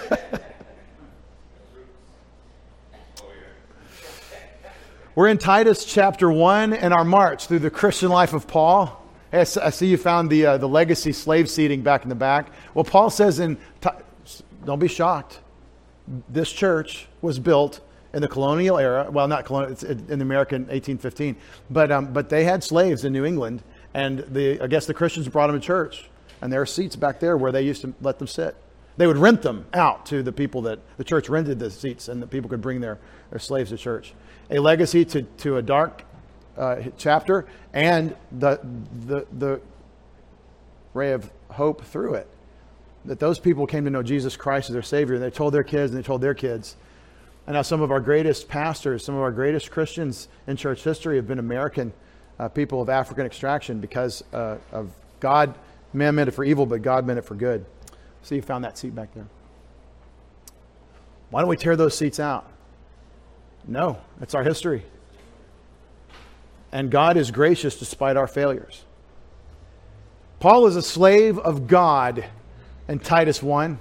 We're in Titus chapter 1 and our march through the Christian life of Paul. I see you found the, uh, the legacy slave seating back in the back. Well, Paul says in, don't be shocked. This church was built in the colonial era. Well, not colonial, it's in America in 1815. But, um, but they had slaves in New England, and the, I guess the Christians brought them to church. And there are seats back there where they used to let them sit. They would rent them out to the people that the church rented the seats, and the people could bring their, their slaves to church. A legacy to, to a dark uh, chapter and the, the, the ray of hope through it. That those people came to know Jesus Christ as their Savior, and they told their kids, and they told their kids. And now some of our greatest pastors, some of our greatest Christians in church history have been American uh, people of African extraction because uh, of God, man meant it for evil, but God meant it for good. So you found that seat back there. Why don't we tear those seats out? No, it's our history. And God is gracious despite our failures. Paul is a slave of God in Titus 1.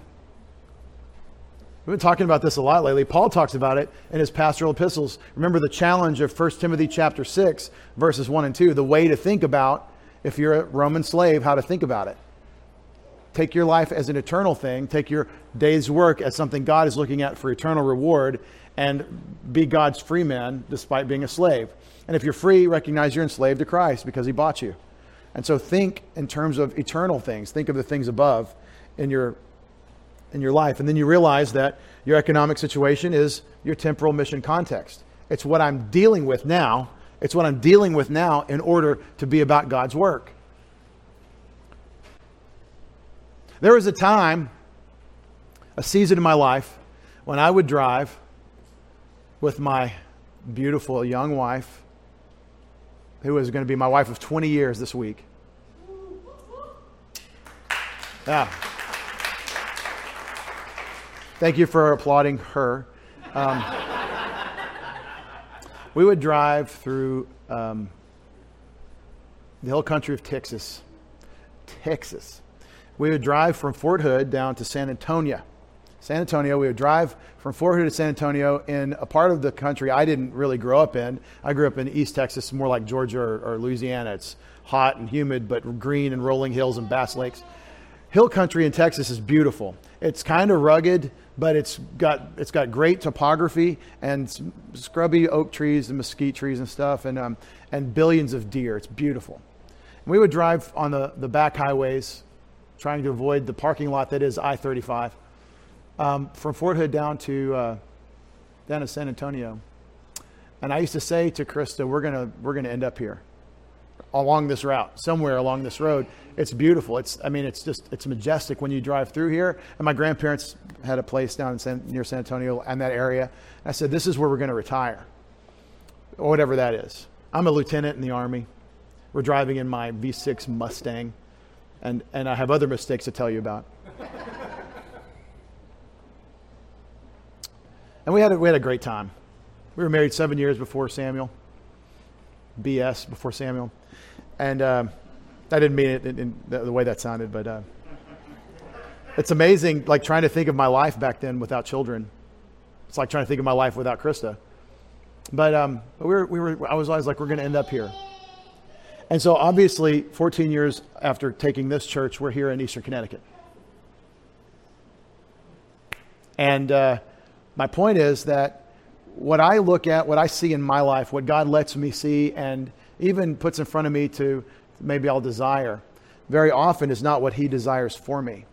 We've been talking about this a lot lately. Paul talks about it in his pastoral epistles. Remember the challenge of 1 Timothy chapter 6, verses 1 and 2, the way to think about, if you're a Roman slave, how to think about it. Take your life as an eternal thing, take your day's work as something God is looking at for eternal reward, and be God's free man despite being a slave. And if you're free, recognize you're enslaved to Christ because he bought you. And so think in terms of eternal things. Think of the things above in your in your life. And then you realize that your economic situation is your temporal mission context. It's what I'm dealing with now. It's what I'm dealing with now in order to be about God's work. There was a time, a season in my life, when I would drive with my beautiful young wife, who is going to be my wife of 20 years this week. Yeah. Thank you for applauding her. Um, we would drive through um, the hill country of Texas. Texas. We would drive from Fort Hood down to San Antonio. San Antonio, we would drive from Fort Hood to San Antonio in a part of the country I didn't really grow up in. I grew up in East Texas, more like Georgia or, or Louisiana. It's hot and humid, but green and rolling hills and Bass Lakes. Hill country in Texas is beautiful. It's kind of rugged, but it's got it's got great topography and scrubby oak trees and mesquite trees and stuff, and um, and billions of deer. It's beautiful. And we would drive on the the back highways, trying to avoid the parking lot that is I-35, um, from Fort Hood down to uh, down to San Antonio. And I used to say to Krista, "We're gonna we're gonna end up here." along this route, somewhere along this road. It's beautiful. It's, I mean, it's just, it's majestic when you drive through here. And my grandparents had a place down in San, near San Antonio and that area. I said, this is where we're going to retire, or whatever that is. I'm a lieutenant in the Army. We're driving in my V6 Mustang, and, and I have other mistakes to tell you about. and we had, a, we had a great time. We were married seven years before Samuel. BS before Samuel. And uh, I didn't mean it in, in the, way that sounded, but uh, it's amazing, like trying to think of my life back then without children. It's like trying to think of my life without Krista. But, um, but we, were, we were, I was always like, we're going to end up here. And so, obviously, 14 years after taking this church, we're here in Eastern Connecticut. And uh, my point is that what I look at, what I see in my life, what God lets me see, and even puts in front of me to maybe I'll desire, very often is not what He desires for me.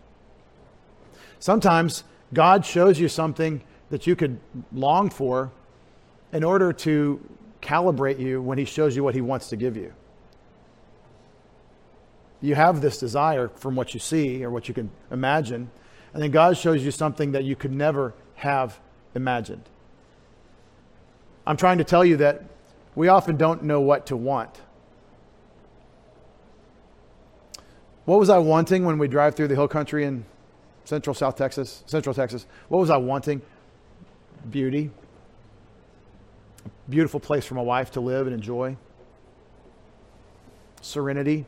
Sometimes God shows you something that you could long for in order to calibrate you when He shows you what He wants to give you. You have this desire from what you see or what you can imagine, and then God shows you something that you could never have imagined. I'm trying to tell you that we often don't know what to want. What was I wanting when we drive through the hill country in central South Texas, central Texas? What was I wanting? Beauty. A beautiful place for my wife to live and enjoy. Serenity.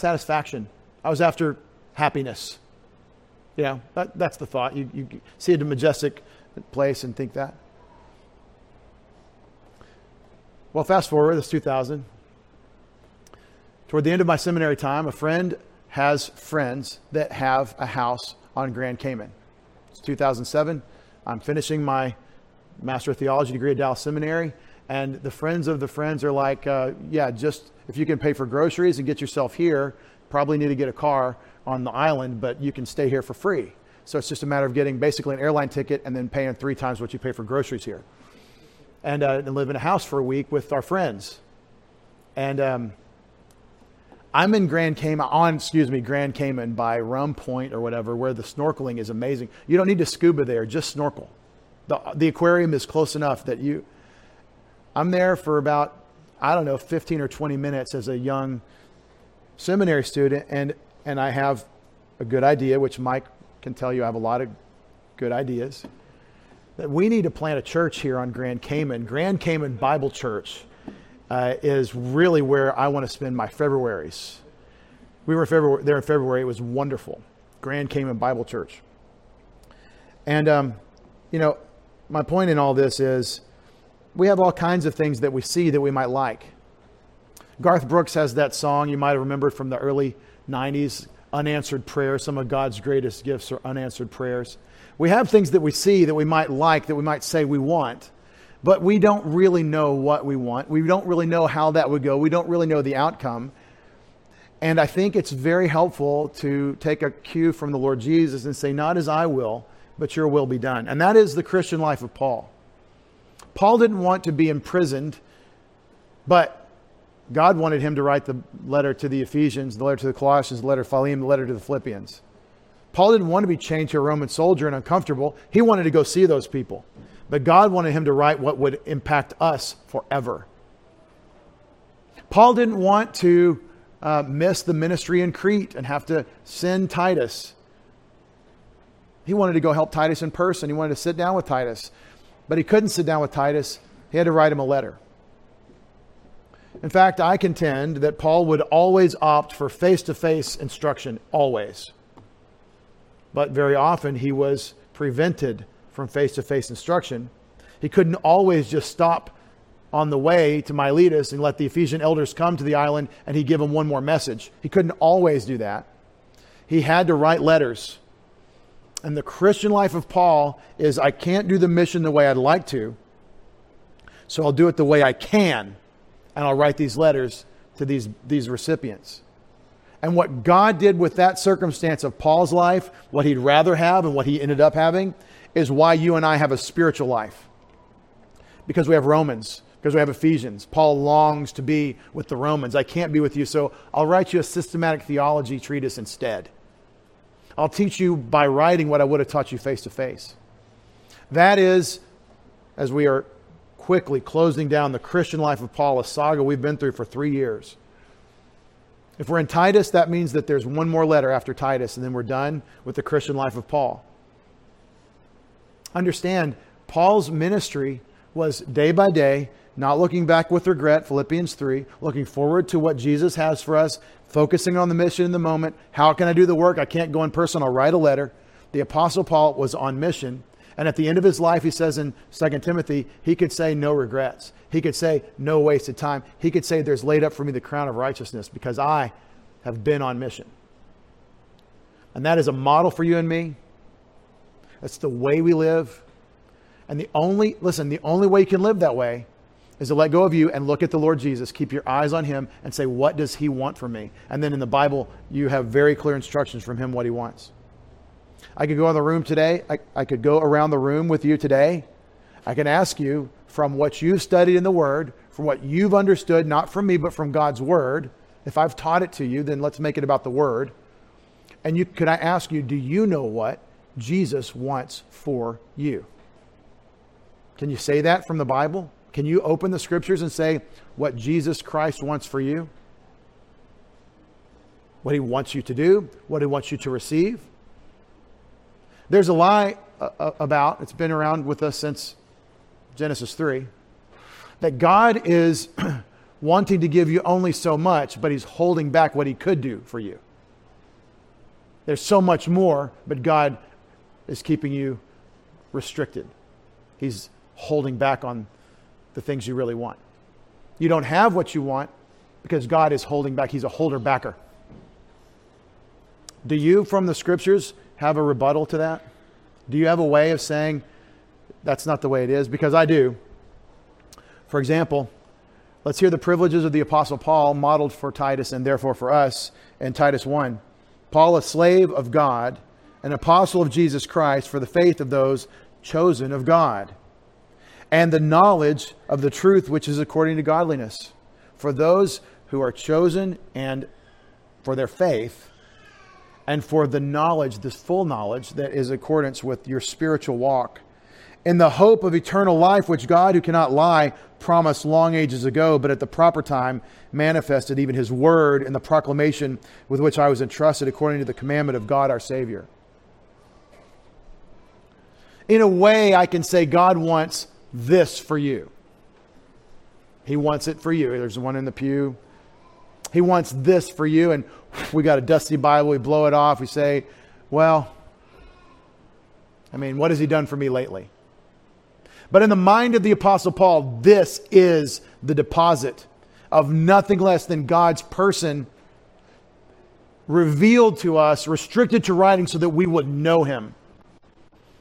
Satisfaction. I was after happiness. Yeah, that, that's the thought. You, you see a majestic place and think that. Well, fast forward, it's 2000. Toward the end of my seminary time, a friend has friends that have a house on Grand Cayman. It's 2007. I'm finishing my Master of Theology degree at Dallas Seminary, and the friends of the friends are like, uh, yeah, just if you can pay for groceries and get yourself here, probably need to get a car on the island, but you can stay here for free. So it's just a matter of getting basically an airline ticket and then paying three times what you pay for groceries here. And, uh, and live in a house for a week with our friends. And um, I'm in Grand Cayman, on, excuse me, Grand Cayman by Rum Point or whatever, where the snorkeling is amazing. You don't need to scuba there, just snorkel. The, the aquarium is close enough that you, I'm there for about, I don't know, 15 or 20 minutes as a young seminary student, and, and I have a good idea, which Mike can tell you I have a lot of good ideas, that we need to plant a church here on Grand Cayman. Grand Cayman Bible Church uh, is really where I want to spend my Februarys. We were February, there in February. It was wonderful. Grand Cayman Bible Church. And, um, you know, my point in all this is we have all kinds of things that we see that we might like. Garth Brooks has that song you might have remembered from the early 90s, Unanswered Prayers. Some of God's greatest gifts are unanswered prayers. We have things that we see that we might like, that we might say we want but we don't really know what we want. We don't really know how that would go. We don't really know the outcome. And I think it's very helpful to take a cue from the Lord Jesus and say, Not as I will, but your will be done. And that is the Christian life of Paul. Paul didn't want to be imprisoned, but God wanted him to write the letter to the Ephesians, the letter to the Colossians, the letter to Philemon, the letter to the Philippians. Paul didn't want to be chained to a Roman soldier and uncomfortable. He wanted to go see those people. But God wanted him to write what would impact us forever. Paul didn't want to uh, miss the ministry in Crete and have to send Titus. He wanted to go help Titus in person. He wanted to sit down with Titus. But he couldn't sit down with Titus. He had to write him a letter. In fact, I contend that Paul would always opt for face to face instruction, always. But very often he was prevented from face to face instruction. He couldn't always just stop on the way to Miletus and let the Ephesian elders come to the island and he give them one more message. He couldn't always do that. He had to write letters. And the Christian life of Paul is I can't do the mission the way I'd like to, so I'll do it the way I can, and I'll write these letters to these, these recipients. And what God did with that circumstance of Paul's life, what he'd rather have and what he ended up having, is why you and I have a spiritual life. Because we have Romans, because we have Ephesians. Paul longs to be with the Romans. I can't be with you, so I'll write you a systematic theology treatise instead. I'll teach you by writing what I would have taught you face to face. That is, as we are quickly closing down the Christian life of Paul, a saga we've been through for three years. If we're in Titus, that means that there's one more letter after Titus, and then we're done with the Christian life of Paul. Understand, Paul's ministry was day by day, not looking back with regret, Philippians 3, looking forward to what Jesus has for us, focusing on the mission in the moment. How can I do the work? I can't go in person. I'll write a letter. The Apostle Paul was on mission. And at the end of his life, he says in 2 Timothy, he could say no regrets. He could say no wasted time. He could say there's laid up for me the crown of righteousness because I have been on mission. And that is a model for you and me. That's the way we live. And the only, listen, the only way you can live that way is to let go of you and look at the Lord Jesus, keep your eyes on him, and say, What does he want from me? And then in the Bible, you have very clear instructions from him what he wants. I could go in the room today. I, I could go around the room with you today. I can ask you from what you've studied in the Word, from what you've understood, not from me, but from God's Word. If I've taught it to you, then let's make it about the Word. And you, could I ask you, do you know what Jesus wants for you. Can you say that from the Bible? Can you open the scriptures and say what Jesus Christ wants for you? What he wants you to do, what he wants you to receive? There's a lie uh, uh, about, it's been around with us since Genesis 3, that God is wanting to give you only so much, but he's holding back what he could do for you. There's so much more, but God is keeping you restricted. He's holding back on the things you really want. You don't have what you want because God is holding back. He's a holder backer. Do you, from the scriptures, have a rebuttal to that? Do you have a way of saying that's not the way it is? Because I do. For example, let's hear the privileges of the Apostle Paul modeled for Titus and therefore for us in Titus 1. Paul, a slave of God, an apostle of Jesus Christ for the faith of those chosen of God, and the knowledge of the truth which is according to godliness. For those who are chosen and for their faith, and for the knowledge, this full knowledge that is accordance with your spiritual walk. In the hope of eternal life, which God, who cannot lie, promised long ages ago, but at the proper time manifested even his word in the proclamation with which I was entrusted according to the commandment of God our Savior. In a way, I can say God wants this for you. He wants it for you. There's one in the pew. He wants this for you. And we got a dusty Bible. We blow it off. We say, well, I mean, what has he done for me lately? But in the mind of the Apostle Paul, this is the deposit of nothing less than God's person revealed to us, restricted to writing so that we would know him.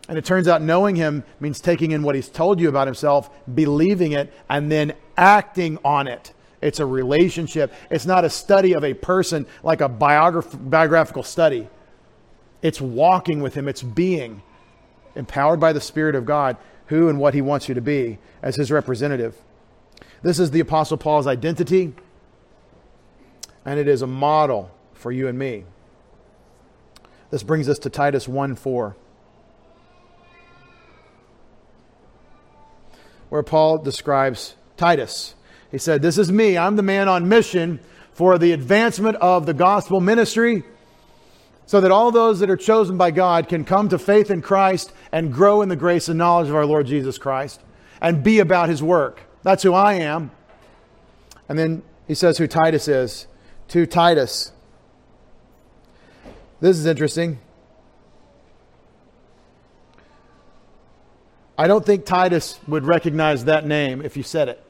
And it turns out knowing him means taking in what he's told you about himself, believing it, and then acting on it. It's a relationship. It's not a study of a person like a biograph- biographical study. It's walking with Him, it's being empowered by the Spirit of God, who and what He wants you to be as His representative. This is the Apostle Paul's identity, and it is a model for you and me. This brings us to Titus 1 4. Where Paul describes Titus he said, This is me. I'm the man on mission for the advancement of the gospel ministry so that all those that are chosen by God can come to faith in Christ and grow in the grace and knowledge of our Lord Jesus Christ and be about his work. That's who I am. And then he says who Titus is. To Titus. This is interesting. I don't think Titus would recognize that name if you said it.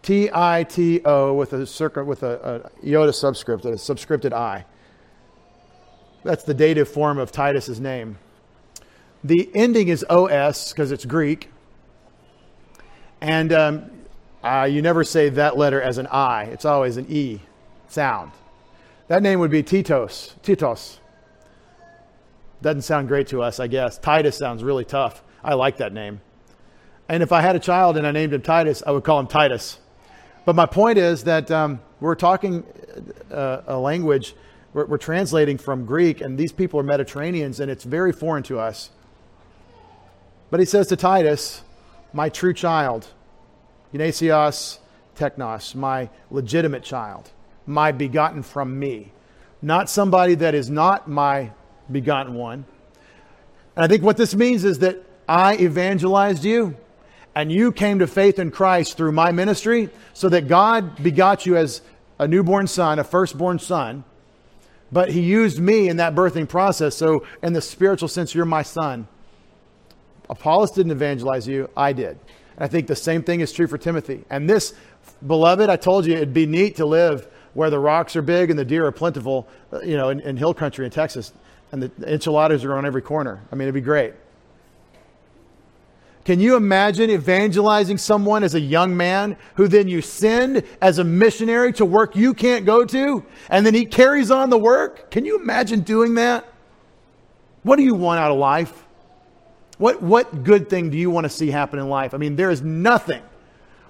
T I T O with a circuit with a, a iota subscript, a subscripted I. That's the dative form of Titus's name. The ending is OS because it's Greek. And um, uh, you never say that letter as an I, it's always an E sound. That name would be Titos. Titos. Doesn't sound great to us, I guess. Titus sounds really tough. I like that name. And if I had a child and I named him Titus, I would call him Titus. But my point is that um, we're talking uh, a language, we're, we're, translating from Greek, and these people are Mediterraneans, and it's very foreign to us. But he says to Titus, my true child, Genesios Technos, my legitimate child, my begotten from me, not somebody that is not my begotten one. And I think what this means is that I evangelized you and you came to faith in Christ through my ministry, so that God begot you as a newborn son, a firstborn son, but He used me in that birthing process. So, in the spiritual sense, you're my son. Apollos didn't evangelize you, I did. And I think the same thing is true for Timothy. And this, beloved, I told you it'd be neat to live where the rocks are big and the deer are plentiful, uh, you know, in, in hill country in Texas, and the enchiladas are on every corner. I mean, it'd be great. Can you imagine evangelizing someone as a young man who then you send as a missionary to work you can't go to and then he carries on the work? Can you imagine doing that? What do you want out of life? What, what good thing do you want to see happen in life? I mean, there is nothing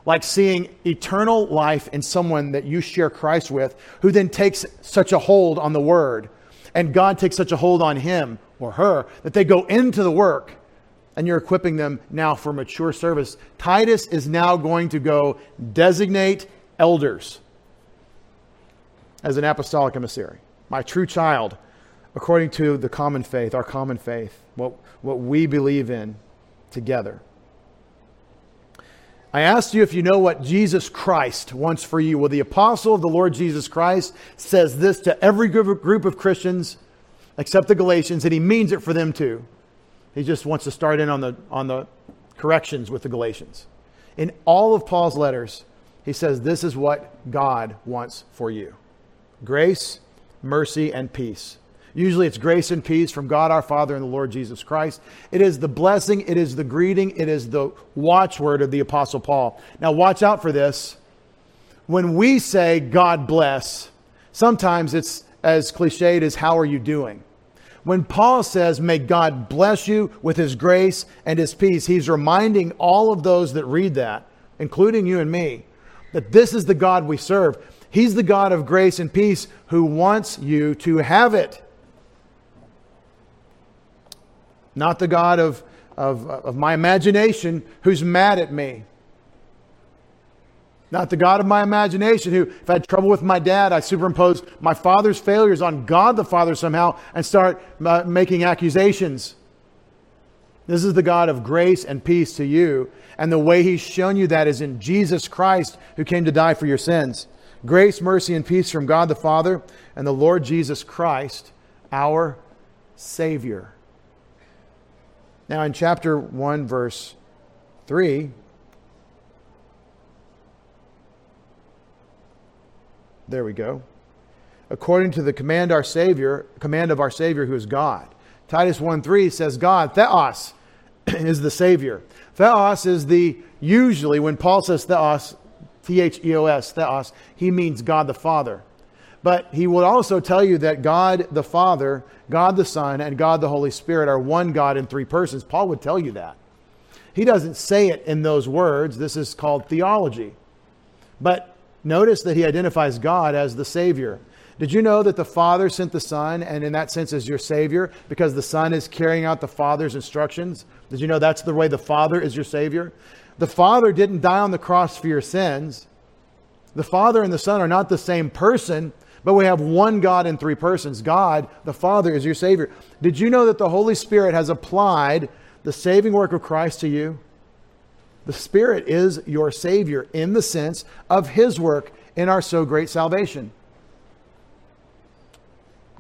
like seeing eternal life in someone that you share Christ with who then takes such a hold on the word and God takes such a hold on him or her that they go into the work and you're equipping them now for mature service. Titus is now going to go designate elders as an apostolic emissary. My true child, according to the common faith, our common faith, what, what we believe in together. I asked you if you know what Jesus Christ wants for you. Well, the apostle of the Lord Jesus Christ says this to every group of Christians except the Galatians, and he means it for them too. He just wants to start in on the, on the corrections with the Galatians. In all of Paul's letters, he says, This is what God wants for you grace, mercy, and peace. Usually it's grace and peace from God our Father and the Lord Jesus Christ. It is the blessing, it is the greeting, it is the watchword of the Apostle Paul. Now, watch out for this. When we say God bless, sometimes it's as cliched as how are you doing? When Paul says, May God bless you with his grace and his peace, he's reminding all of those that read that, including you and me, that this is the God we serve. He's the God of grace and peace who wants you to have it. Not the God of, of, of my imagination who's mad at me. Not the God of my imagination who, if I had trouble with my dad, I superimpose my father's failures on God the Father somehow and start uh, making accusations. This is the God of grace and peace to you. And the way He's shown you that is in Jesus Christ who came to die for your sins. Grace, mercy, and peace from God the Father and the Lord Jesus Christ, our Savior. Now, in chapter 1, verse 3, There we go. According to the command our Savior, command of our Savior who is God. Titus 1:3 says God, Theos, is the Savior. Theos is the usually when Paul says Theos, T H E O S, Theos, he means God the Father. But he will also tell you that God the Father, God the Son, and God the Holy Spirit are one God in three persons. Paul would tell you that. He doesn't say it in those words. This is called theology. But Notice that he identifies God as the Savior. Did you know that the Father sent the Son, and in that sense is your Savior, because the Son is carrying out the Father's instructions? Did you know that's the way the Father is your Savior? The Father didn't die on the cross for your sins. The Father and the Son are not the same person, but we have one God in three persons. God, the Father, is your Savior. Did you know that the Holy Spirit has applied the saving work of Christ to you? The Spirit is your Savior in the sense of His work in our so great salvation.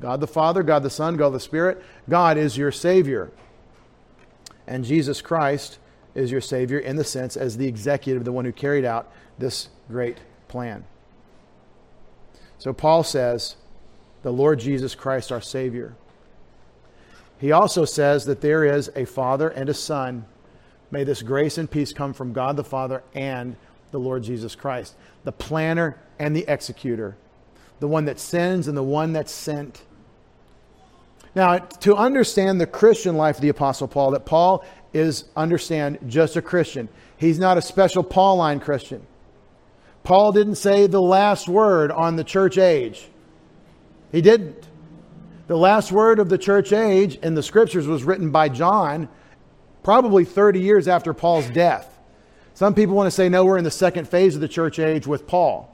God the Father, God the Son, God the Spirit, God is your Savior. And Jesus Christ is your Savior in the sense as the executive, the one who carried out this great plan. So Paul says, the Lord Jesus Christ, our Savior. He also says that there is a Father and a Son May this grace and peace come from God the Father and the Lord Jesus Christ, the planner and the executor, the one that sends and the one that's sent. Now, to understand the Christian life of the Apostle Paul, that Paul is, understand, just a Christian. He's not a special Pauline Christian. Paul didn't say the last word on the church age. He didn't. The last word of the church age in the scriptures was written by John probably 30 years after Paul's death. Some people want to say, no, we're in the second phase of the church age with Paul.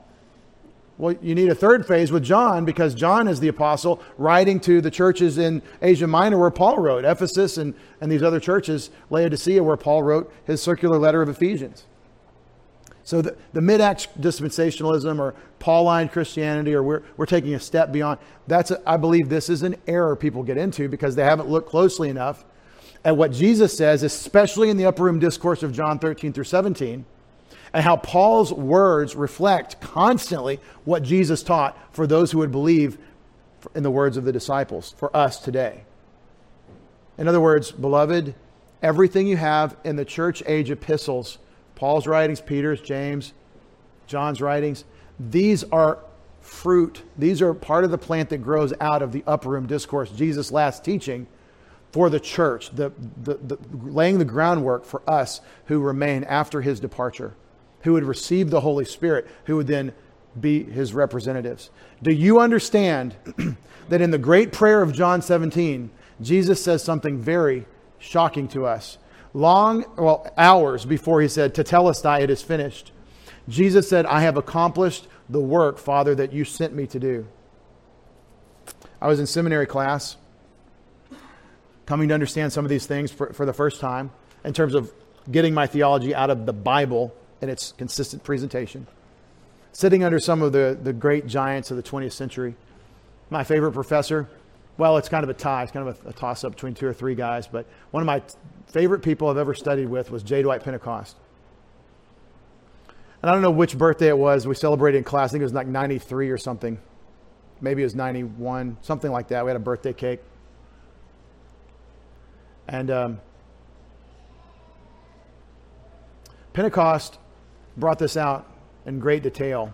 Well, you need a third phase with John because John is the apostle writing to the churches in Asia Minor where Paul wrote, Ephesus and, and these other churches, Laodicea, where Paul wrote his circular letter of Ephesians. So the, the mid Acts dispensationalism or Pauline Christianity, or we're, we're taking a step beyond, that's, a, I believe this is an error people get into because they haven't looked closely enough at what Jesus says, especially in the upper room discourse of John 13 through 17, and how Paul's words reflect constantly what Jesus taught for those who would believe in the words of the disciples, for us today. In other words, beloved, everything you have in the church age epistles, Paul's writings, Peter's, James, John's writings, these are fruit. These are part of the plant that grows out of the upper room discourse, Jesus' last teaching for the church, the, the, the, laying the groundwork for us who remain after his departure, who would receive the Holy Spirit, who would then be his representatives. Do you understand that in the great prayer of John 17, Jesus says something very shocking to us? Long, well, hours before he said, Tetelestai, it is finished. Jesus said, I have accomplished the work, Father, that you sent me to do. I was in seminary class coming to understand some of these things for, for the first time in terms of getting my theology out of the Bible and its consistent presentation. Sitting under some of the, the great giants of the 20th century. My favorite professor, well, it's kind of a tie. It's kind of a, a toss up between two or three guys. But one of my favorite people I've ever studied with was J. Dwight Pentecost. And I don't know which birthday it was. We celebrated in class. I think it was like 93 or something. Maybe it was 91, something like that. We had a birthday cake. And um, Pentecost brought this out in great detail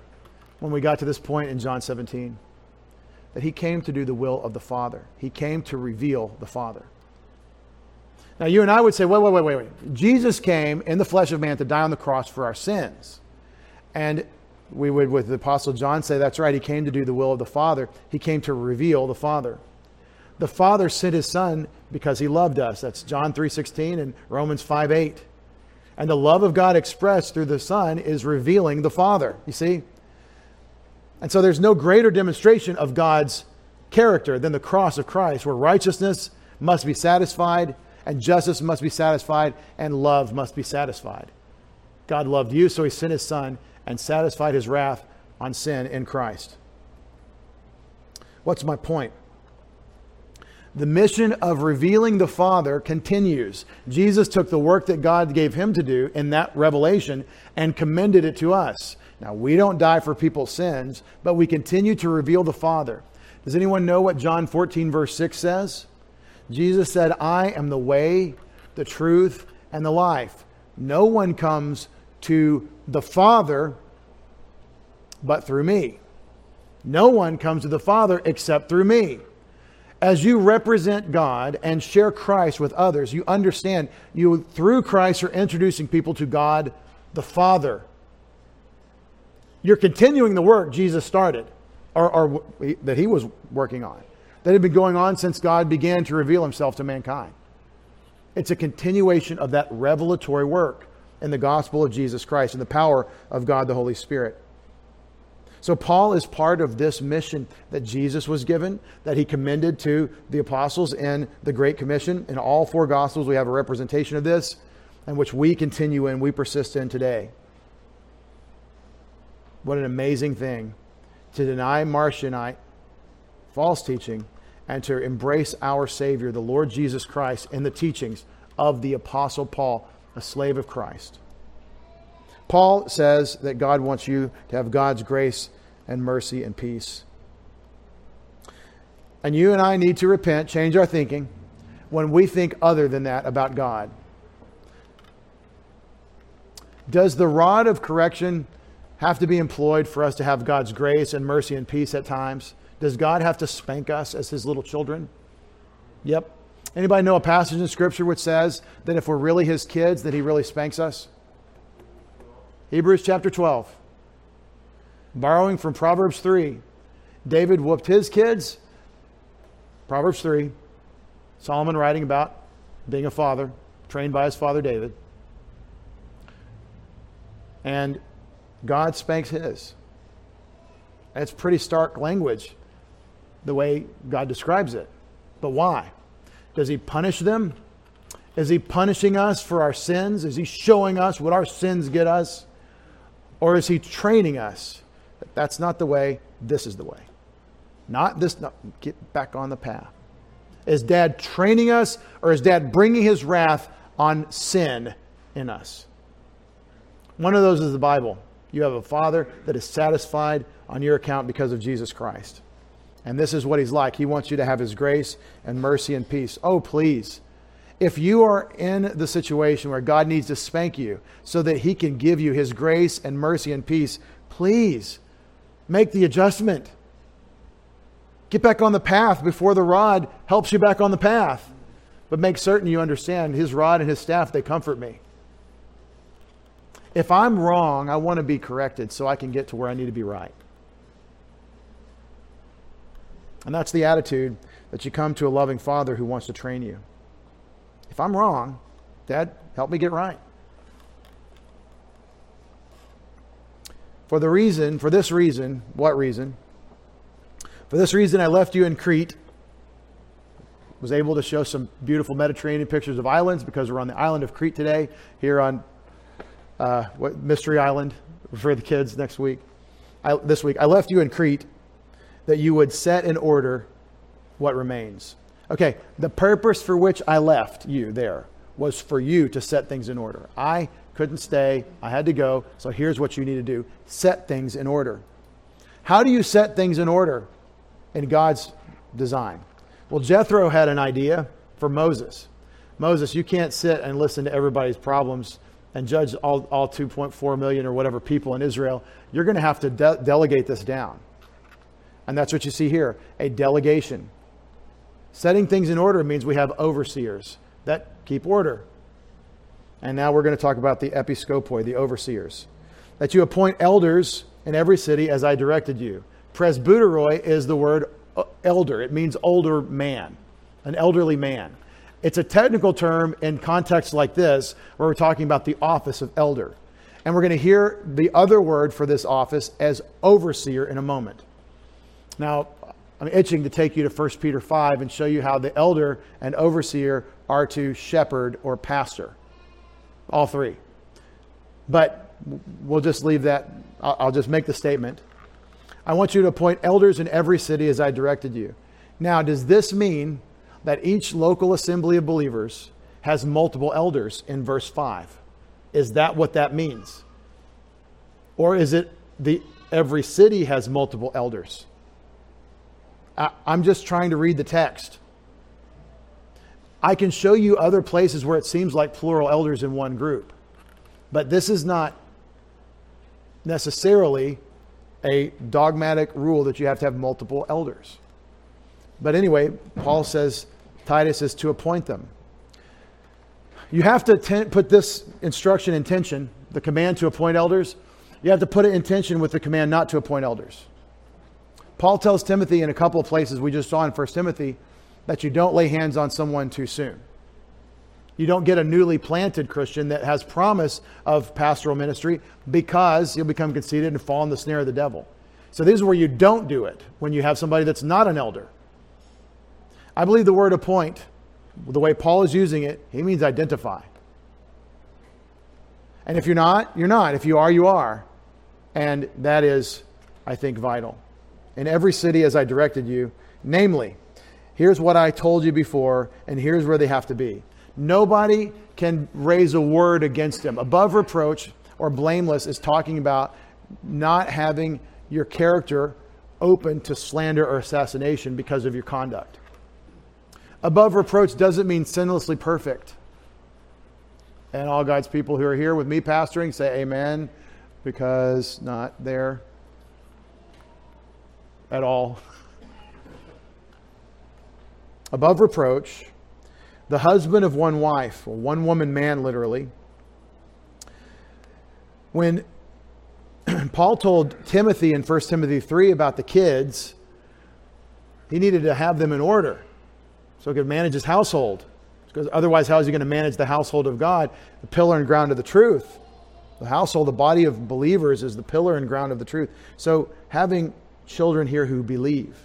when we got to this point in John 17 that he came to do the will of the Father. He came to reveal the Father. Now, you and I would say, wait, wait, wait, wait, wait. Jesus came in the flesh of man to die on the cross for our sins. And we would, with the Apostle John, say, that's right. He came to do the will of the Father. He came to reveal the Father. The Father sent his Son because he loved us. That's John 3.16 and Romans 5.8. And the love of God expressed through the Son is revealing the Father. You see? And so there's no greater demonstration of God's character than the cross of Christ, where righteousness must be satisfied, and justice must be satisfied, and love must be satisfied. God loved you, so he sent his Son and satisfied his wrath on sin in Christ. What's my point? The mission of revealing the Father continues. Jesus took the work that God gave him to do in that revelation and commended it to us. Now, we don't die for people's sins, but we continue to reveal the Father. Does anyone know what John 14, verse 6 says? Jesus said, I am the way, the truth, and the life. No one comes to the Father but through me. No one comes to the Father except through me. As you represent God and share Christ with others, you understand you, through Christ, are introducing people to God the Father. You're continuing the work Jesus started, or, or that he was working on, that had been going on since God began to reveal himself to mankind. It's a continuation of that revelatory work in the gospel of Jesus Christ and the power of God the Holy Spirit. So, Paul is part of this mission that Jesus was given, that he commended to the apostles in the Great Commission. In all four Gospels, we have a representation of this, and which we continue in, we persist in today. What an amazing thing to deny Marcionite, false teaching, and to embrace our Savior, the Lord Jesus Christ, in the teachings of the Apostle Paul, a slave of Christ. Paul says that God wants you to have God's grace and mercy and peace. And you and I need to repent, change our thinking when we think other than that about God. Does the rod of correction have to be employed for us to have God's grace and mercy and peace at times? Does God have to spank us as his little children? Yep. Anybody know a passage in scripture which says that if we're really his kids that he really spanks us? Hebrews chapter 12 borrowing from Proverbs 3. David whooped his kids. Proverbs 3. Solomon writing about being a father, trained by his father David. And God spanks his. That's pretty stark language, the way God describes it. But why? Does he punish them? Is he punishing us for our sins? Is he showing us what our sins get us? Or is he training us that's not the way. This is the way. Not this. No, get back on the path. Is dad training us or is dad bringing his wrath on sin in us? One of those is the Bible. You have a father that is satisfied on your account because of Jesus Christ. And this is what he's like. He wants you to have his grace and mercy and peace. Oh, please. If you are in the situation where God needs to spank you so that he can give you his grace and mercy and peace, please Make the adjustment. Get back on the path before the rod helps you back on the path. But make certain you understand his rod and his staff, they comfort me. If I'm wrong, I want to be corrected so I can get to where I need to be right. And that's the attitude that you come to a loving father who wants to train you. If I'm wrong, Dad, help me get right. For the reason, for this reason, what reason? For this reason, I left you in Crete. Was able to show some beautiful Mediterranean pictures of islands because we're on the island of Crete today, here on uh, what, Mystery Island for the kids next week. I, this week, I left you in Crete that you would set in order what remains. Okay, the purpose for which I left you there was for you to set things in order. I couldn't stay, I had to go, so here's what you need to do set things in order. How do you set things in order in God's design? Well, Jethro had an idea for Moses. Moses, you can't sit and listen to everybody's problems and judge all, all 2.4 million or whatever people in Israel. You're going to have to de- delegate this down. And that's what you see here a delegation. Setting things in order means we have overseers that keep order. And now we're going to talk about the episkopoi, the overseers. That you appoint elders in every city as I directed you. Presbyteroi is the word uh, elder, it means older man, an elderly man. It's a technical term in contexts like this where we're talking about the office of elder. And we're going to hear the other word for this office as overseer in a moment. Now, I'm itching to take you to 1 Peter 5 and show you how the elder and overseer are to shepherd or pastor. All three. But we'll just leave that. I'll just make the statement. I want you to appoint elders in every city as I directed you. Now, does this mean that each local assembly of believers has multiple elders in verse 5? Is that what that means? Or is it the every city has multiple elders? I'm just trying to read the text. I can show you other places where it seems like plural elders in one group, but this is not necessarily a dogmatic rule that you have to have multiple elders. But anyway, Paul says Titus is to appoint them. You have to ten- put this instruction in tension, the command to appoint elders, you have to put it in tension with the command not to appoint elders. Paul tells Timothy in a couple of places we just saw in 1 Timothy that you don't lay hands on someone too soon. You don't get a newly planted Christian that has promise of pastoral ministry because you'll become conceited and fall in the snare of the devil. So, this is where you don't do it when you have somebody that's not an elder. I believe the word appoint, the way Paul is using it, he means identify. And if you're not, you're not. If you are, you are. And that is, I think, vital in every city as I directed you. Namely, here's what I told you before, and here's where they have to be. Nobody can raise a word against him. Above reproach or blameless is talking about not having your character open to slander or assassination because of your conduct. Above reproach doesn't mean sinlessly perfect. And all God's people who are here with me pastoring say amen because not there at all. Above reproach, the husband of one wife, or one woman man, literally. When Paul told Timothy in 1 Timothy 3 about the kids, he needed to have them in order so he could manage his household. Because otherwise, how is he going to manage the household of God, the pillar and ground of the truth? The household, the body of believers, is the pillar and ground of the truth. So having children here who believe.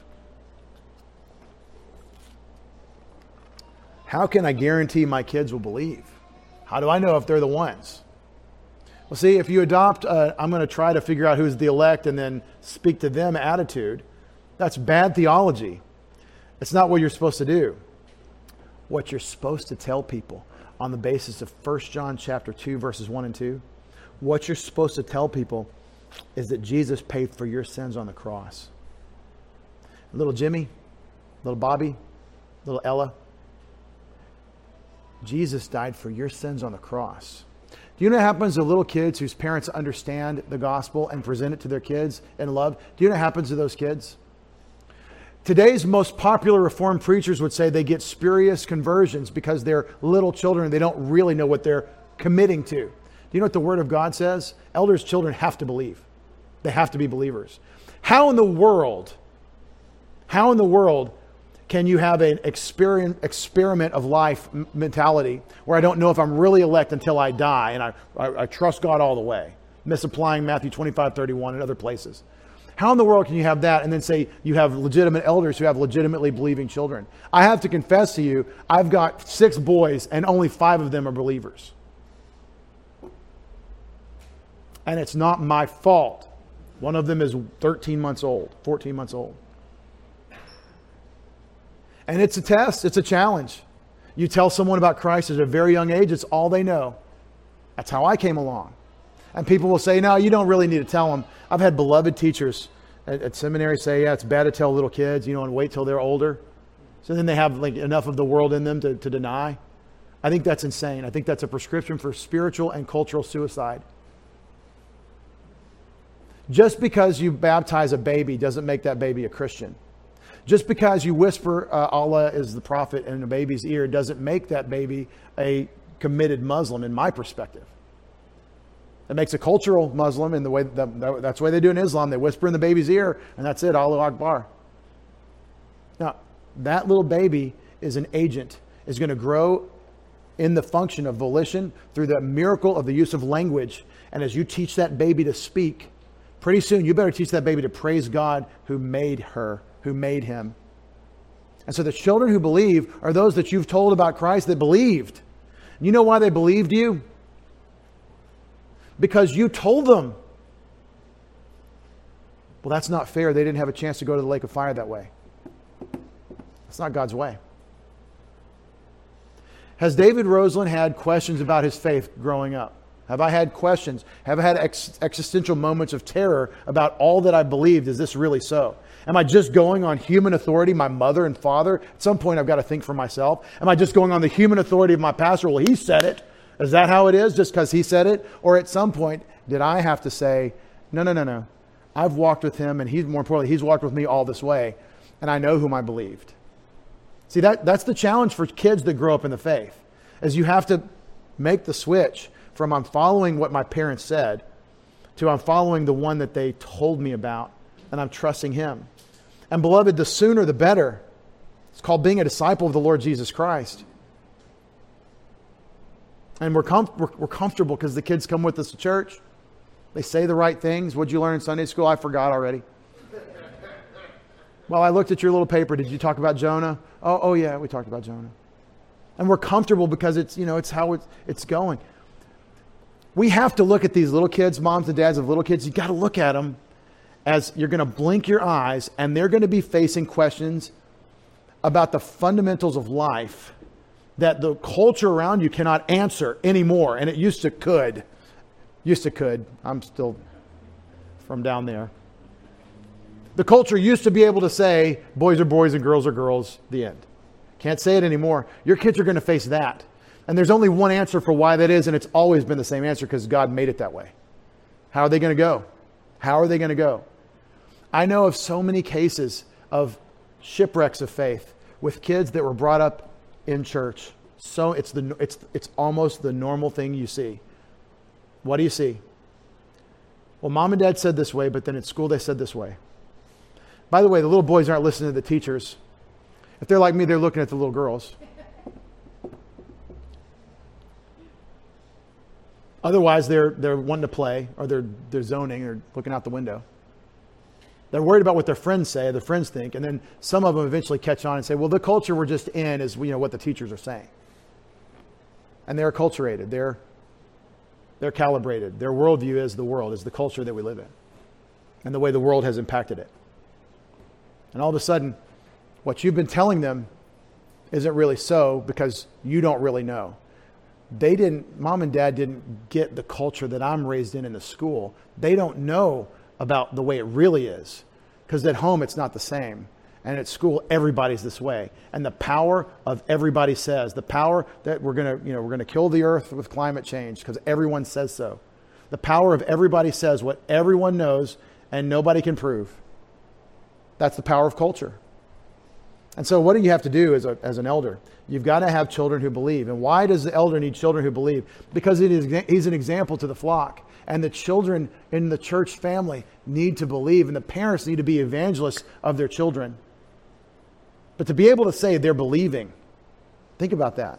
How can I guarantee my kids will believe? How do I know if they're the ones? Well, see, if you adopt, uh, i am going to try to figure out who's the elect and then speak to them attitude, that's bad theology. It's not what you're supposed to do. What you're supposed to tell people on the basis of 1 John chapter 2 verses 1 and 2, what you're supposed to tell people is that Jesus paid for your sins on the cross. Little Jimmy, little Bobby, little Ella, Jesus died for your sins on the cross. Do you know what happens to little kids whose parents understand the gospel and present it to their kids in love? Do you know what happens to those kids? Today's most popular Reformed preachers would say they get spurious conversions because they're little children they don't really know what they're committing to. Do you know what the Word of God says? Elders' children have to believe. They have to be believers. How in the world, how in the world can you have an experiment of life mentality where I don't know if I'm really elect until I die and I, I, I trust God all the way? Misapplying Matthew 25, 31 and other places. How in the world can you have that and then say you have legitimate elders who have legitimately believing children? I have to confess to you, I've got six boys and only five of them are believers and it's not my fault. One of them is 13 months old, 14 months old. And it's a test, it's a challenge. You tell someone about Christ at a very young age, it's all they know. That's how I came along. And people will say, no, you don't really need to tell them. I've had beloved teachers at, at seminary say, yeah, it's bad to tell little kids, you know, and wait till they're older. So then they have like enough of the world in them to, to deny. I think that's insane. I think that's a prescription for spiritual and cultural suicide. Just because you baptize a baby doesn't make that baby a Christian. Just because you whisper uh, Allah is the prophet in a baby's ear doesn't make that baby a committed Muslim, in my perspective. It makes a cultural Muslim in the way that, that's the way they do in Islam. They whisper in the baby's ear, and that's it, Allah Akbar. Now, that little baby is an agent, is going to grow in the function of volition through the miracle of the use of language. And as you teach that baby to speak, pretty soon you better teach that baby to praise God who made her, who made him. And so the children who believe are those that you've told about Christ that believed. You know why they believed you? Because you told them. Well, that's not fair. They didn't have a chance to go to the lake of fire that way. It's not God's way. Has David Roseland had questions about his faith growing up? Have I had questions? Have I had ex- existential moments of terror about all that I believed? Is this really so? Am I just going on human authority, my mother and father? At some point, I've got to think for myself. Am I just going on the human authority of my pastor? Well, he said it. Is that how it is, just because he said it? Or at some point, did I have to say, no, no, no, no. I've walked with him, and he's more importantly, he's walked with me all this way, and I know whom I believed. See, that, that's the challenge for kids that grow up in the faith, is you have to make the switch from I'm following what my parents said to I'm following the one that they told me about, and I'm trusting him. And beloved, the sooner the better. It's called being a disciple of the Lord Jesus Christ. And we're, com- we're, we're comfortable because the kids come with us to church. They say the right things. What'd you learn in Sunday school? I forgot already. Well, I looked at your little paper. Did you talk about Jonah? Oh, oh yeah, we talked about Jonah. And we're comfortable because it's, you know, it's how it's, it's going. We have to look at these little kids, moms and dads of little kids. You got to look at them as you're going to blink your eyes and they're going to be facing questions about the fundamentals of life that the culture around you cannot answer anymore. And it used to could. Used to could. I'm still from down there. The culture used to be able to say, boys are boys and girls are girls, the end. Can't say it anymore. Your kids are going to face that. And there's only one answer for why that is, and it's always been the same answer because God made it that way. How are they going to go? How are they going to go? I know of so many cases of shipwrecks of faith with kids that were brought up in church. So it's, the, it's, it's almost the normal thing you see. What do you see? Well, mom and dad said this way, but then at school they said this way. By the way, the little boys aren't listening to the teachers. If they're like me, they're looking at the little girls. Otherwise, they're, they're wanting to play or they're, they're zoning or looking out the window. They're worried about what their friends say, their friends think, and then some of them eventually catch on and say, well, the culture we're just in is you know, what the teachers are saying. And they're acculturated, they're, they're calibrated. Their worldview is the world, is the culture that we live in, and the way the world has impacted it. And all of a sudden, what you've been telling them isn't really so because you don't really know. They didn't, mom and dad didn't get the culture that I'm raised in in the school. They don't know about the way it really is because at home it's not the same. And at school, everybody's this way. And the power of everybody says, the power that we're going to, you know, we're going to kill the earth with climate change because everyone says so. The power of everybody says what everyone knows and nobody can prove. That's the power of culture. And so, what do you have to do as, a, as an elder? You've got to have children who believe. And why does the elder need children who believe? Because it is, he's an example to the flock. And the children in the church family need to believe, and the parents need to be evangelists of their children. But to be able to say they're believing, think about that.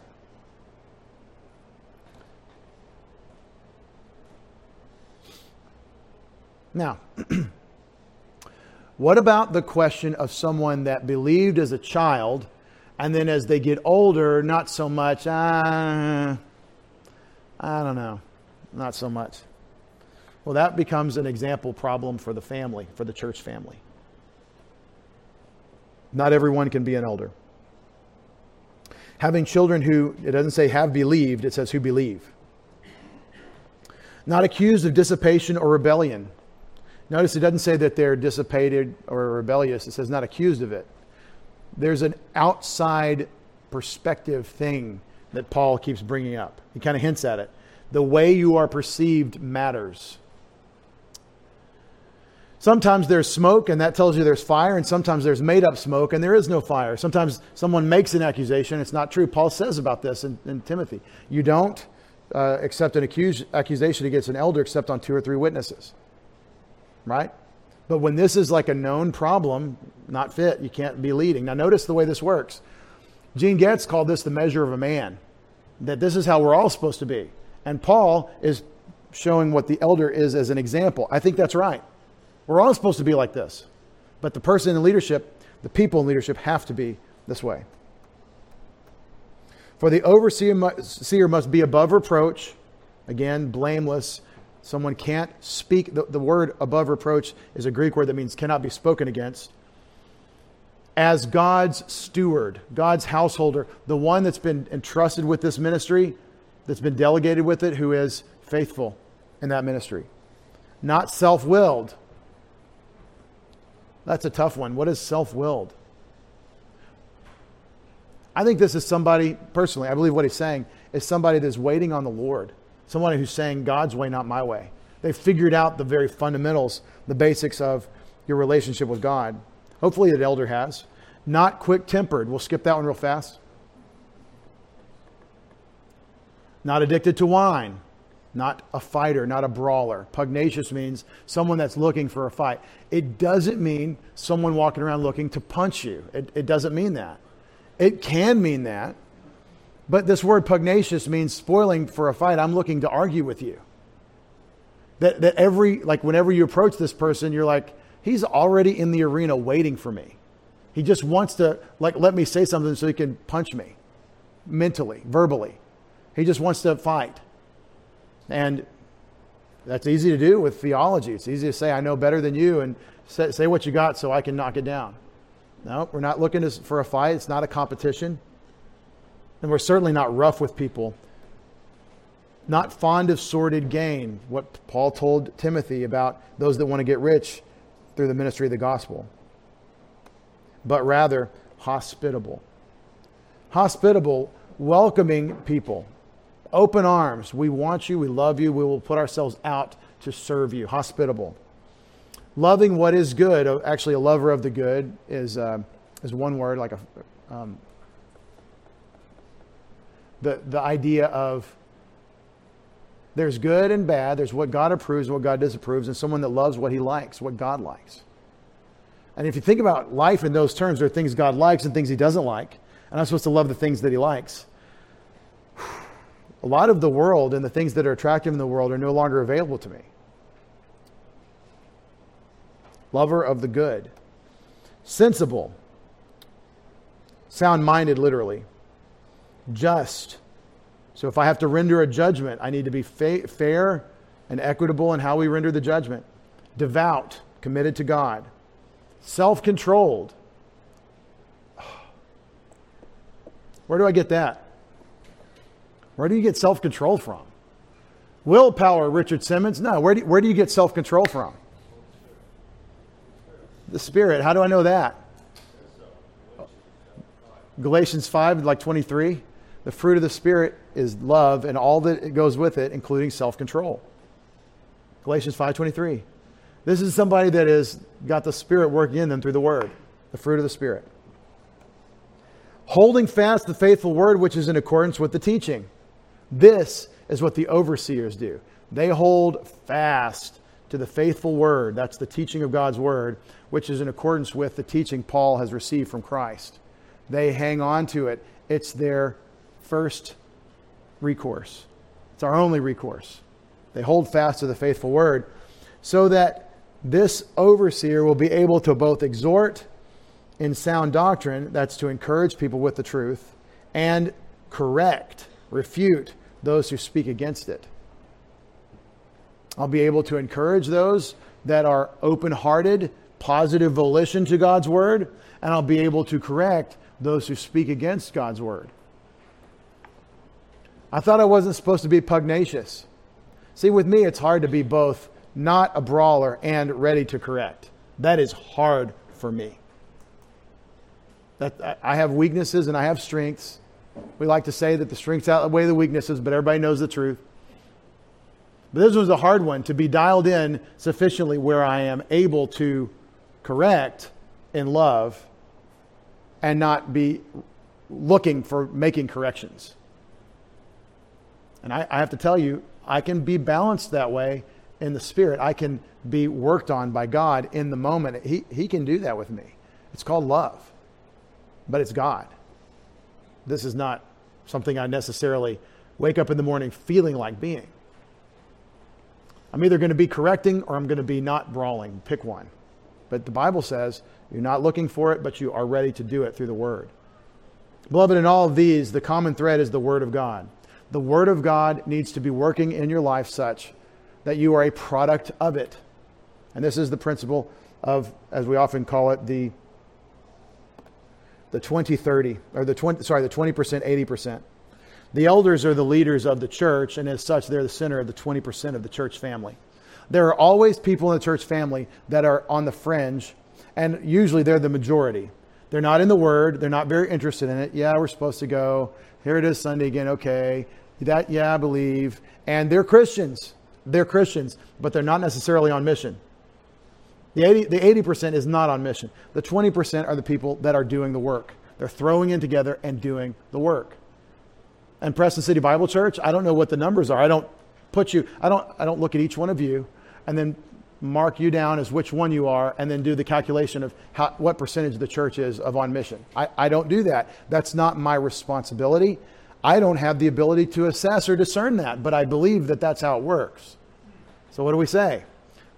Now, What about the question of someone that believed as a child and then as they get older, not so much, uh, I don't know, not so much. Well, that becomes an example problem for the family, for the church family. Not everyone can be an elder. Having children who, it doesn't say have believed, it says who believe. Not accused of dissipation or rebellion. Notice it doesn't say that they're dissipated or rebellious, it says not accused of it. There's an outside perspective thing that Paul keeps bringing up. He kind of hints at it. The way you are perceived matters. Sometimes there's smoke, and that tells you there's fire, and sometimes there's made up smoke, and there is no fire. Sometimes someone makes an accusation, it's not true. Paul says about this in, in Timothy. You don't uh, accept an accuse, accusation against an elder except on two or three witnesses. Right? But when this is like a known problem, not fit, you can't be leading. Now, notice the way this works. Gene Getz called this the measure of a man, that this is how we're all supposed to be. And Paul is showing what the elder is as an example. I think that's right. We're all supposed to be like this. But the person in leadership, the people in leadership, have to be this way. For the overseer must be above reproach, again, blameless. Someone can't speak. The, the word above reproach is a Greek word that means cannot be spoken against. As God's steward, God's householder, the one that's been entrusted with this ministry, that's been delegated with it, who is faithful in that ministry. Not self willed, that's a tough one. What is self willed? I think this is somebody, personally, I believe what he's saying is somebody that's waiting on the Lord. Someone who's saying, God's way, not my way. They've figured out the very fundamentals, the basics of your relationship with God. Hopefully, the elder has. Not quick tempered. We'll skip that one real fast. Not addicted to wine not a fighter, not a brawler. Pugnacious means someone that's looking for a fight. It doesn't mean someone walking around looking to punch you. It, it doesn't mean that. It can mean that. But this word pugnacious means spoiling for a fight. I'm looking to argue with you. That, that every, like, whenever you approach this person, you're like, he's already in the arena waiting for me. He just wants to, like, let me say something so he can punch me mentally, verbally. He just wants to fight. And that's easy to do with theology. It's easy to say, I know better than you, and say, say what you got so I can knock it down. No, we're not looking for a fight. It's not a competition. And we're certainly not rough with people. Not fond of sordid gain, what Paul told Timothy about those that want to get rich through the ministry of the gospel, but rather hospitable. Hospitable, welcoming people open arms. We want you. We love you. We will put ourselves out to serve you. Hospitable. Loving what is good. Actually, a lover of the good is, uh, is one word, like a, um, the, the idea of there's good and bad. There's what God approves and what God disapproves, and someone that loves what he likes, what God likes. And if you think about life in those terms, there are things God likes and things he doesn't like. And I'm supposed to love the things that he likes a lot of the world and the things that are attractive in the world are no longer available to me. Lover of the good, sensible, sound minded, literally, just. So if I have to render a judgment, I need to be fa- fair and equitable in how we render the judgment, devout, committed to God, self controlled. Where do I get that? Where do you get self control from? Willpower, Richard Simmons? No. Where do, where do you get self control from? The Spirit. How do I know that? Galatians 5, like 23. The fruit of the Spirit is love and all that goes with it, including self control. Galatians 5.23. This is somebody that has got the Spirit working in them through the Word, the fruit of the Spirit. Holding fast the faithful Word which is in accordance with the teaching. This is what the overseers do. They hold fast to the faithful word. That's the teaching of God's word, which is in accordance with the teaching Paul has received from Christ. They hang on to it. It's their first recourse, it's our only recourse. They hold fast to the faithful word so that this overseer will be able to both exhort in sound doctrine, that's to encourage people with the truth, and correct, refute, those who speak against it. I'll be able to encourage those that are open hearted, positive volition to God's word, and I'll be able to correct those who speak against God's word. I thought I wasn't supposed to be pugnacious. See, with me, it's hard to be both not a brawler and ready to correct. That is hard for me. That I have weaknesses and I have strengths. We like to say that the strengths outweigh the weaknesses, but everybody knows the truth. But this was a hard one to be dialed in sufficiently where I am able to correct in love and not be looking for making corrections. And I, I, have to tell you, I can be balanced that way in the spirit. I can be worked on by God in the moment. He, he can do that with me. It's called love, but it's God. This is not something I necessarily wake up in the morning feeling like being. I'm either going to be correcting or I'm going to be not brawling. Pick one. But the Bible says you're not looking for it, but you are ready to do it through the Word. Beloved, in all of these, the common thread is the Word of God. The Word of God needs to be working in your life such that you are a product of it. And this is the principle of, as we often call it, the the 20 30 or the 20 sorry the 20% 80% the elders are the leaders of the church and as such they're the center of the 20% of the church family there are always people in the church family that are on the fringe and usually they're the majority. They're not in the Word. They're not very interested in it. Yeah, we're supposed to go. Here it is Sunday again. Okay. That, yeah, I believe. And they're Christians. They're Christians, but they're not necessarily on mission. The 80, the 80% is not on mission. The 20% are the people that are doing the work. They're throwing in together and doing the work. And Preston City Bible Church, I don't know what the numbers are. I don't put you, I don't, I don't look at each one of you and then mark you down as which one you are, and then do the calculation of how, what percentage the church is of on mission. I, I don't do that. That's not my responsibility. I don't have the ability to assess or discern that, but I believe that that's how it works. So, what do we say?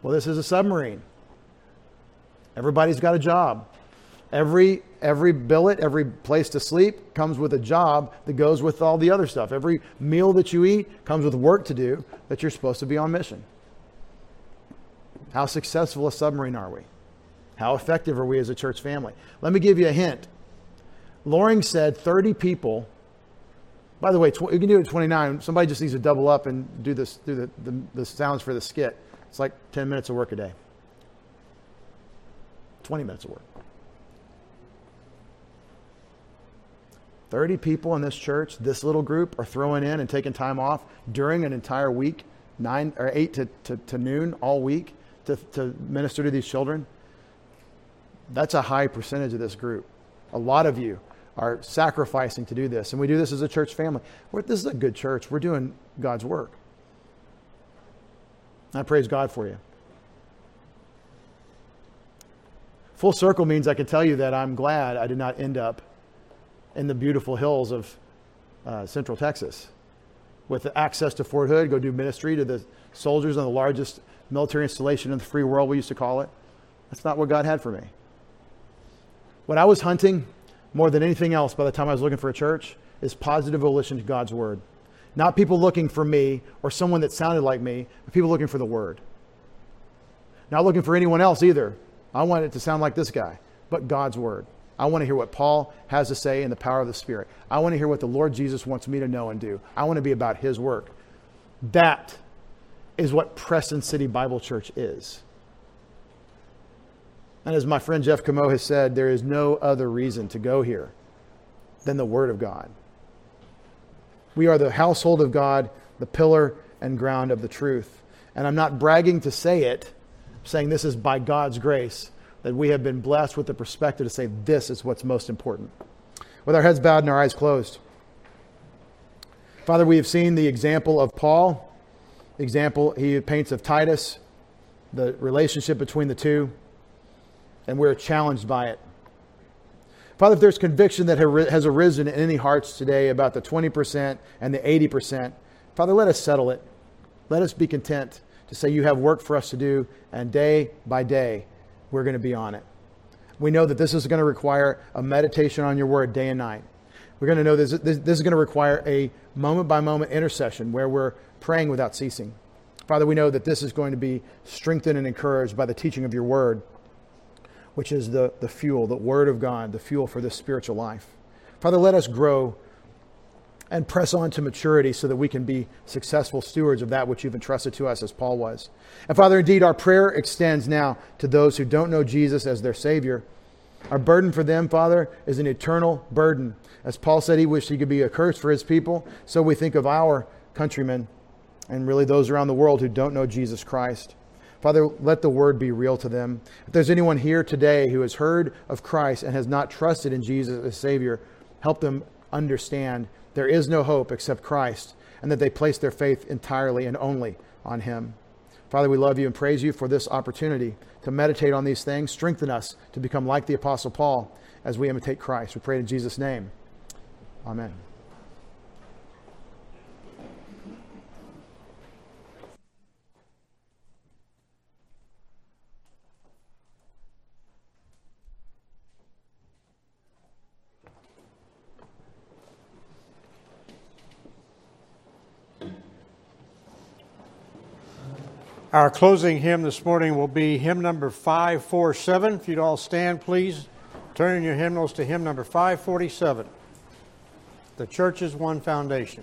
Well, this is a submarine. Everybody's got a job. Every, every billet, every place to sleep comes with a job that goes with all the other stuff. Every meal that you eat comes with work to do that you're supposed to be on mission. How successful a submarine are we? How effective are we as a church family? Let me give you a hint. Loring said 30 people. By the way, tw- you can do it at 29. Somebody just needs to double up and do this, do the, the, the sounds for the skit. It's like 10 minutes of work a day. 20 minutes of work. 30 people in this church, this little group, are throwing in and taking time off during an entire week, nine or eight to, to, to noon all week to, to minister to these children, that's a high percentage of this group. A lot of you are sacrificing to do this. And we do this as a church family. We're, this is a good church. We're doing God's work. I praise God for you. Full circle means I can tell you that I'm glad I did not end up in the beautiful hills of uh, Central Texas with access to Fort Hood, go do ministry to the soldiers on the largest military installation in the free world, we used to call it. That's not what God had for me. When I was hunting more than anything else by the time I was looking for a church is positive volition to God's word. Not people looking for me or someone that sounded like me, but people looking for the word. Not looking for anyone else either. I want it to sound like this guy, but God's word. I want to hear what Paul has to say in the power of the Spirit. I want to hear what the Lord Jesus wants me to know and do. I want to be about his work. That is what Preston City Bible Church is. And as my friend Jeff Camo has said, there is no other reason to go here than the Word of God. We are the household of God, the pillar and ground of the truth. And I'm not bragging to say it, I'm saying this is by God's grace, that we have been blessed with the perspective to say this is what's most important. With our heads bowed and our eyes closed. Father, we have seen the example of Paul example he paints of Titus, the relationship between the two, and we're challenged by it. Father, if there's conviction that has arisen in any hearts today about the 20% and the 80%, Father, let us settle it. Let us be content to say you have work for us to do, and day by day, we're going to be on it. We know that this is going to require a meditation on your word day and night. We're going to know this, this, this is going to require a moment by moment intercession where we're praying without ceasing. Father, we know that this is going to be strengthened and encouraged by the teaching of your word, which is the, the fuel, the word of God, the fuel for this spiritual life. Father, let us grow and press on to maturity so that we can be successful stewards of that which you've entrusted to us as Paul was. And Father, indeed, our prayer extends now to those who don't know Jesus as their Savior. Our burden for them, Father, is an eternal burden. As Paul said, he wished he could be a curse for his people. So we think of our countrymen and really those around the world who don't know Jesus Christ. Father, let the word be real to them. If there's anyone here today who has heard of Christ and has not trusted in Jesus as Savior, help them understand there is no hope except Christ and that they place their faith entirely and only on Him. Father, we love you and praise you for this opportunity to meditate on these things. Strengthen us to become like the Apostle Paul as we imitate Christ. We pray in Jesus' name. Amen. Our closing hymn this morning will be hymn number 547. If you'd all stand, please. Turn your hymnals to hymn number 547. The Church's One Foundation.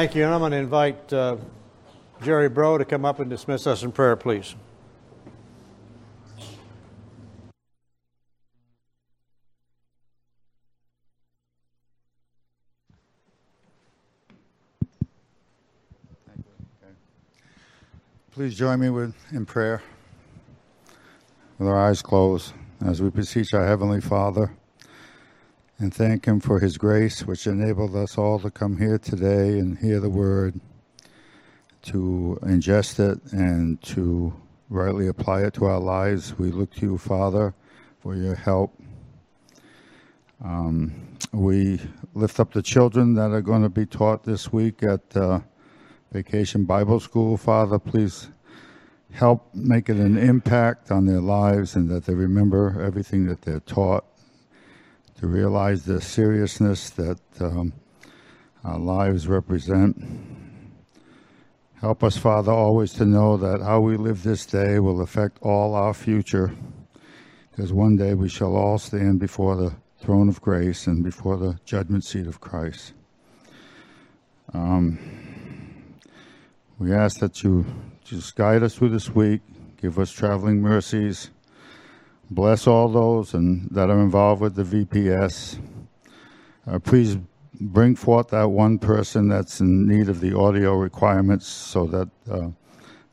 Thank you. And I'm going to invite uh, Jerry Bro to come up and dismiss us in prayer, please. Please join me with, in prayer with our eyes closed as we beseech our Heavenly Father and thank Him for His grace, which enabled us all to come here today and hear the Word, to ingest it, and to rightly apply it to our lives. We look to you, Father, for your help. Um, we lift up the children that are going to be taught this week at uh, Vacation Bible School. Father, please help make it an impact on their lives and that they remember everything that they're taught, to realize the seriousness that um, our lives represent. Help us, Father, always to know that how we live this day will affect all our future, because one day we shall all stand before the throne of grace and before the judgment seat of Christ. Um, we ask that you just guide us through this week, give us traveling mercies, bless all those and that are involved with the VBS. Uh, please bring forth that one person that's in need of the audio requirements so that uh,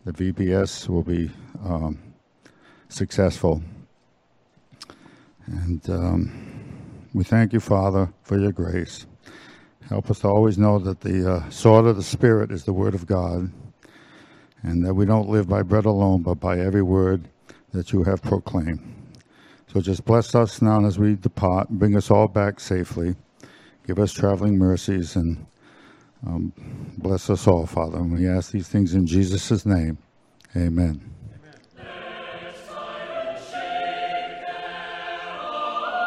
the VBS will be um, successful. And um, we thank you, Father, for your grace. Help us to always know that the uh, sword of the Spirit is the Word of God, and that we don't live by bread alone, but by every word that you have proclaimed. So just bless us now as we depart, bring us all back safely, give us traveling mercies, and um, bless us all, Father. And we ask these things in Jesus' name. Amen.